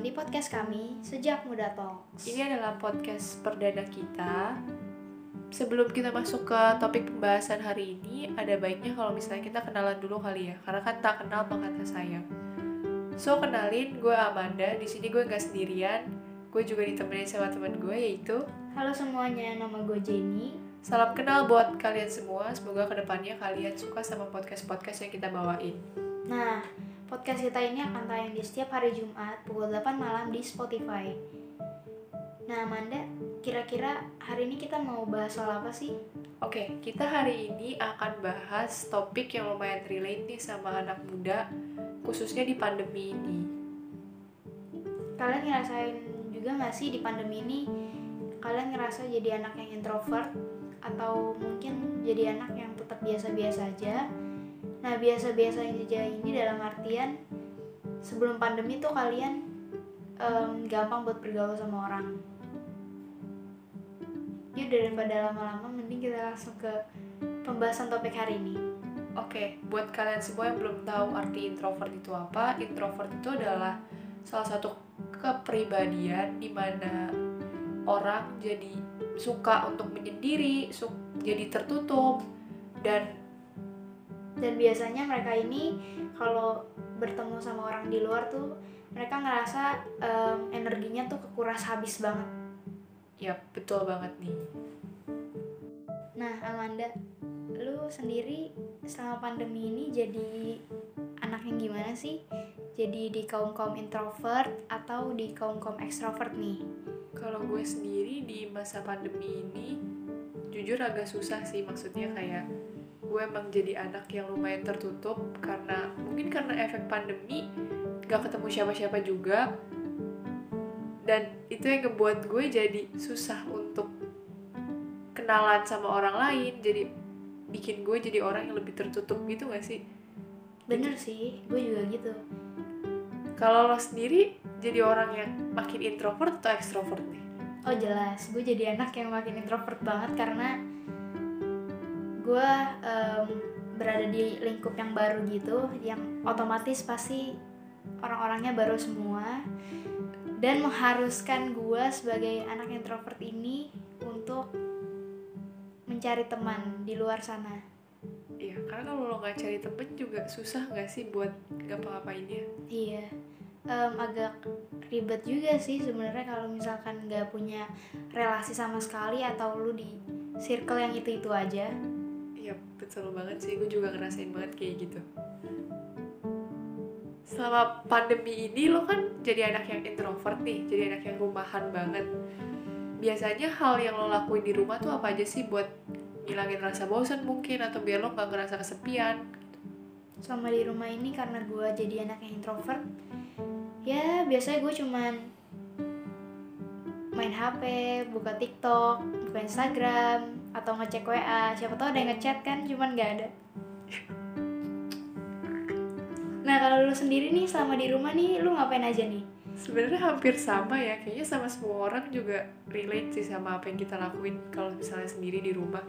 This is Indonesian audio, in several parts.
datang di podcast kami Sejak Muda Talks. Ini adalah podcast perdana kita. Sebelum kita masuk ke topik pembahasan hari ini, ada baiknya kalau misalnya kita kenalan dulu kali ya, karena kan tak kenal maka tak sayang. So kenalin, gue Amanda. Di sini gue nggak sendirian. Gue juga ditemenin sama teman gue yaitu. Halo semuanya, nama gue Jenny. Salam kenal buat kalian semua. Semoga ke depannya kalian suka sama podcast-podcast yang kita bawain. Nah, podcast kita ini akan tayang di setiap hari Jumat pukul 8 malam di Spotify. Nah, Amanda, kira-kira hari ini kita mau bahas soal apa sih? Oke, kita hari ini akan bahas topik yang lumayan relate nih sama anak muda, khususnya di pandemi ini. Kalian ngerasain juga nggak sih di pandemi ini kalian ngerasa jadi anak yang introvert atau mungkin jadi anak yang tetap biasa-biasa aja Nah, biasa-biasa aja ini dalam artian sebelum pandemi tuh kalian um, gampang buat bergaul sama orang. Yuk daripada lama-lama mending kita langsung ke pembahasan topik hari ini. Oke, buat kalian semua yang belum tahu arti introvert itu apa, introvert itu adalah salah satu kepribadian di mana orang jadi suka untuk menyendiri, jadi tertutup dan dan biasanya mereka ini kalau bertemu sama orang di luar tuh mereka ngerasa um, energinya tuh kekuras habis banget. Ya betul banget nih. Nah Amanda lu sendiri selama pandemi ini jadi anak yang gimana sih? Jadi di kaum kaum introvert atau di kaum kaum ekstrovert nih? Kalau gue sendiri di masa pandemi ini jujur agak susah sih maksudnya kayak gue emang jadi anak yang lumayan tertutup karena mungkin karena efek pandemi gak ketemu siapa-siapa juga. Dan itu yang ngebuat gue jadi susah untuk kenalan sama orang lain jadi bikin gue jadi orang yang lebih tertutup gitu gak sih? Bener sih gue juga gitu. Kalau lo sendiri jadi orang yang makin introvert atau ekstrovert nih? Oh jelas. Gue jadi anak yang makin introvert banget karena gue um, berada di lingkup yang baru gitu yang otomatis pasti orang-orangnya baru semua. Dan mengharuskan gue sebagai anak introvert ini untuk mencari teman di luar sana. Iya karena kalau lo nggak cari temen juga susah nggak sih buat ngapa-ngapainnya? Iya um, agak ribet juga sih sebenarnya kalau misalkan nggak punya relasi sama sekali atau lu di circle yang itu itu aja Iya betul banget sih, gue juga ngerasain banget kayak gitu. Selama pandemi ini lo kan jadi anak yang introvert nih, jadi anak yang rumahan banget. Biasanya hal yang lo lakuin di rumah tuh apa aja sih buat ngilangin rasa bosan mungkin atau biar lo gak ngerasa kesepian? Selama di rumah ini karena gue jadi anak yang introvert, ya biasanya gue cuman main HP, buka TikTok, buka Instagram, atau ngecek WA. Siapa tahu ada yang ngechat kan, cuman gak ada. Nah kalau lu sendiri nih selama di rumah nih, lu ngapain aja nih? Sebenarnya hampir sama ya, kayaknya sama semua orang juga relate sih sama apa yang kita lakuin kalau misalnya sendiri di rumah.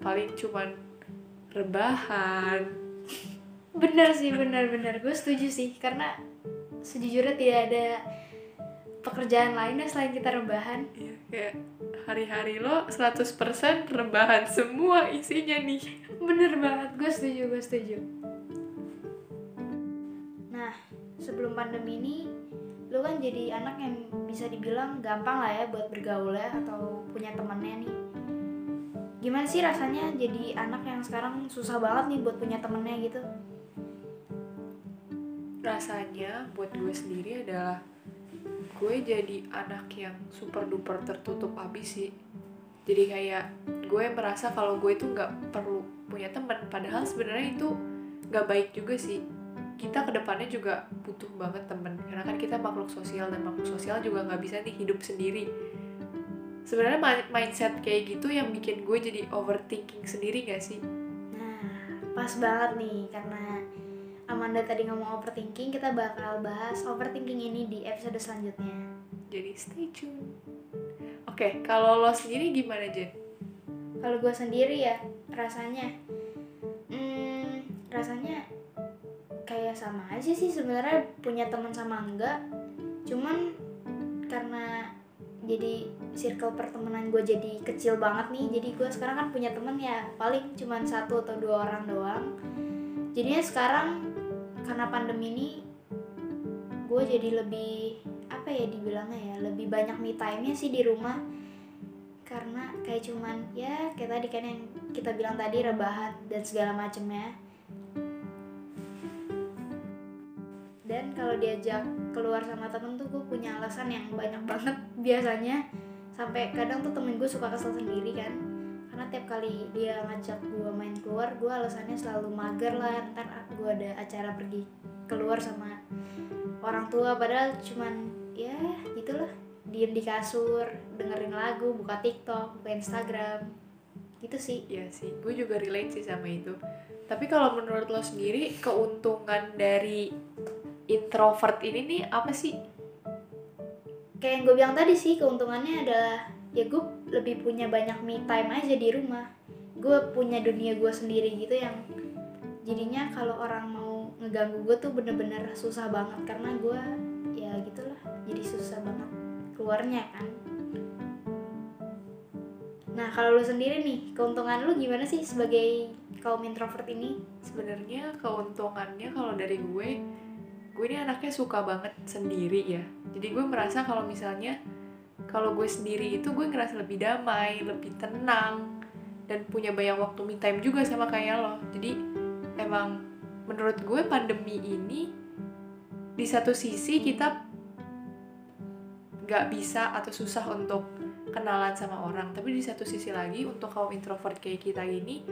Paling cuman rebahan. Bener sih, bener-bener. Gue setuju sih, karena sejujurnya tidak ada pekerjaan lainnya selain kita rebahan. Iya kayak hari-hari lo 100% rebahan semua isinya nih. Bener banget gue setuju gue setuju. Nah sebelum pandemi ini lo kan jadi anak yang bisa dibilang gampang lah ya buat bergaul ya atau punya temennya nih. Gimana sih rasanya jadi anak yang sekarang susah banget nih buat punya temennya gitu? Rasanya buat gue sendiri adalah gue jadi anak yang super duper tertutup abis sih. Jadi kayak gue merasa kalau gue itu nggak perlu punya teman padahal sebenarnya itu nggak baik juga sih. Kita ke depannya juga butuh banget temen. Karena kan kita makhluk sosial dan makhluk sosial juga nggak bisa nih hidup sendiri. Sebenarnya mindset kayak gitu yang bikin gue jadi overthinking sendiri gak sih? Nah pas banget nih karena Amanda tadi ngomong overthinking, kita bakal bahas overthinking ini di episode selanjutnya. Jadi stay tune. Oke, kalau lo sendiri gimana Jen? Kalau gue sendiri ya rasanya, hmm, rasanya kayak sama aja sih sebenarnya punya teman sama enggak. cuman karena jadi circle pertemanan gue jadi kecil banget nih jadi gue sekarang kan punya temen ya paling cuman satu atau dua orang doang jadinya sekarang karena pandemi ini gue jadi lebih apa ya dibilangnya ya lebih banyak me time-nya sih di rumah. Karena kayak cuman ya kayak tadi kan yang kita bilang tadi rebahan dan segala macemnya. Dan kalau diajak keluar sama temen tuh gue punya alasan yang banyak banget biasanya. Sampai kadang tuh temen gue suka kesel sendiri kan karena tiap kali dia ngajak gue main keluar gue alasannya selalu mager lah. Ntar gue ada acara pergi keluar sama orang tua. Padahal cuman ya gitulah. Diem di kasur dengerin lagu buka tiktok buka instagram. Gitu sih. Iya sih, gue juga relate sih sama itu. Tapi kalau menurut lo sendiri, keuntungan dari introvert ini nih apa sih? kayak yang gue bilang tadi sih keuntungannya adalah ya gue lebih punya banyak me time aja di rumah. Gue punya dunia gue sendiri gitu yang jadinya kalau orang mau ngeganggu gue tuh bener-bener susah banget. Karena gue ya gitulah jadi susah banget keluarnya kan. Nah kalau lu sendiri nih keuntungan lu gimana sih sebagai kaum introvert ini? Sebenarnya keuntungannya kalau dari gue, gue ini anaknya suka banget sendiri ya. Jadi gue merasa kalau misalnya kalau gue sendiri itu gue ngerasa lebih damai, lebih tenang, dan punya banyak waktu me time juga sama kayak lo. Jadi emang menurut gue pandemi ini di satu sisi kita nggak bisa atau susah untuk kenalan sama orang, tapi di satu sisi lagi untuk kaum introvert kayak kita ini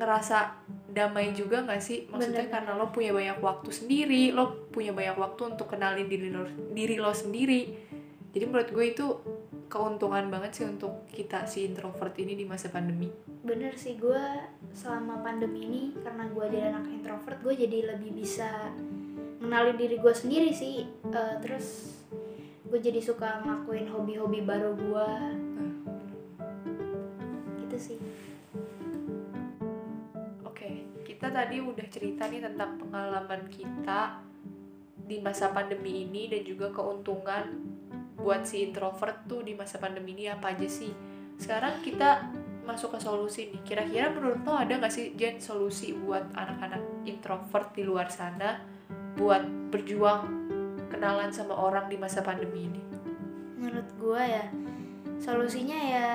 ngerasa damai juga nggak sih? Maksudnya Bener. karena lo punya banyak waktu sendiri, lo punya banyak waktu untuk kenalin diri lo, diri lo sendiri. Jadi menurut gue itu keuntungan banget sih untuk kita si introvert ini di masa pandemi. bener sih gue selama pandemi ini karena gue jadi anak introvert gue jadi lebih bisa mengenali diri gue sendiri sih. Eh, terus gue jadi suka ngelakuin hobi-hobi baru gue. Gitu sih. Oke, kita tadi udah cerita nih tentang pengalaman kita di masa pandemi ini dan juga keuntungan buat si introvert tuh di masa pandemi ini apa aja sih. Sekarang kita masuk ke solusi nih. Kira-kira menurut lo ada nggak sih Jen solusi buat anak-anak introvert di luar sana buat berjuang kenalan sama orang di masa pandemi ini? menurut gue ya solusinya ya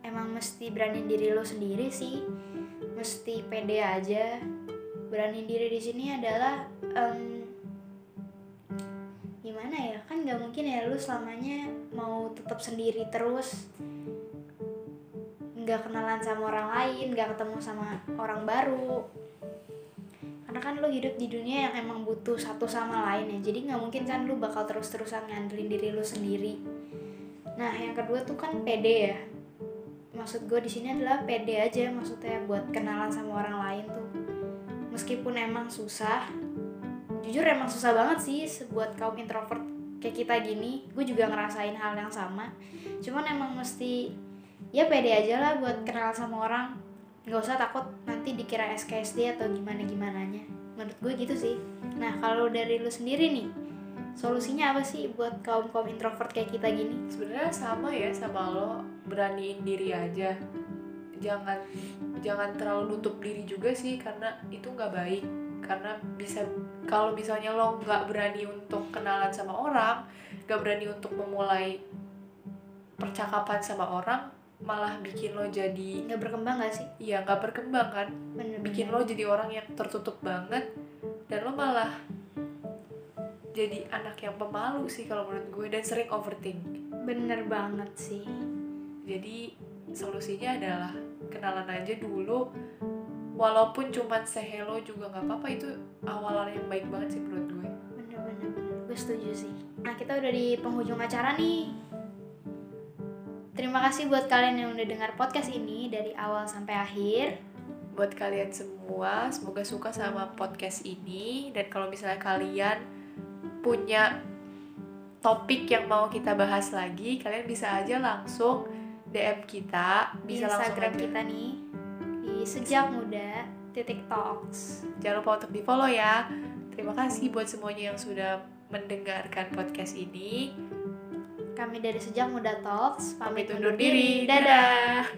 emang mesti berani diri lo sendiri sih mesti pede aja berani diri di sini adalah em, gimana ya? Kan nggak mungkin ya lu selamanya mau tetap sendiri terus. Nggak kenalan sama orang lain nggak ketemu sama orang baru. Karena kan lu hidup di dunia yang emang butuh satu sama lain ya. Jadi nggak mungkin kan lu bakal terus-terusan ngandelin diri lu sendiri. Nah yang kedua tuh kan pede ya. Maksud gue di sini adalah pede aja maksudnya buat kenalan sama orang lain tuh. Meskipun emang susah jujur emang susah banget sih buat kaum introvert kayak kita gini. Gue juga ngerasain hal yang sama. Cuman emang mesti ya pede aja lah buat kenal sama orang. Nggak usah takut nanti dikira SKSD atau gimana gimananya. Menurut gue gitu sih. Nah kalau dari lu sendiri nih solusinya apa sih buat kaum kaum introvert kayak kita gini? Sebenarnya sama ya sama lo beraniin diri aja. Jangan jangan terlalu nutup diri juga sih karena itu nggak baik karena bisa kalau misalnya lo nggak berani untuk kenalan sama orang nggak berani untuk memulai percakapan sama orang malah bikin lo jadi nggak berkembang gak sih? Ya nggak berkembang kan? Bener bikin lo jadi orang yang tertutup banget dan lo malah jadi anak yang pemalu sih kalau menurut gue dan sering overthink. Bener banget sih. Jadi solusinya adalah kenalan aja dulu walaupun cuman say hello juga nggak apa-apa itu awalan yang baik banget sih menurut gue. Bener bener bener. Gue setuju sih. Nah kita udah di penghujung acara nih. Terima kasih buat kalian yang udah dengar podcast ini dari awal sampai akhir. Buat kalian semua semoga suka sama podcast ini. Dan kalau misalnya kalian punya topik yang mau kita bahas lagi kalian bisa aja langsung DM kita. Di bisa langsung Instagram aja. kita nih di sejak muda titik talks. Jangan lupa untuk di follow ya. Terima kasih buat semuanya yang sudah mendengarkan podcast ini. Kami dari Sejak Muda Talks pamit undur diri. dadah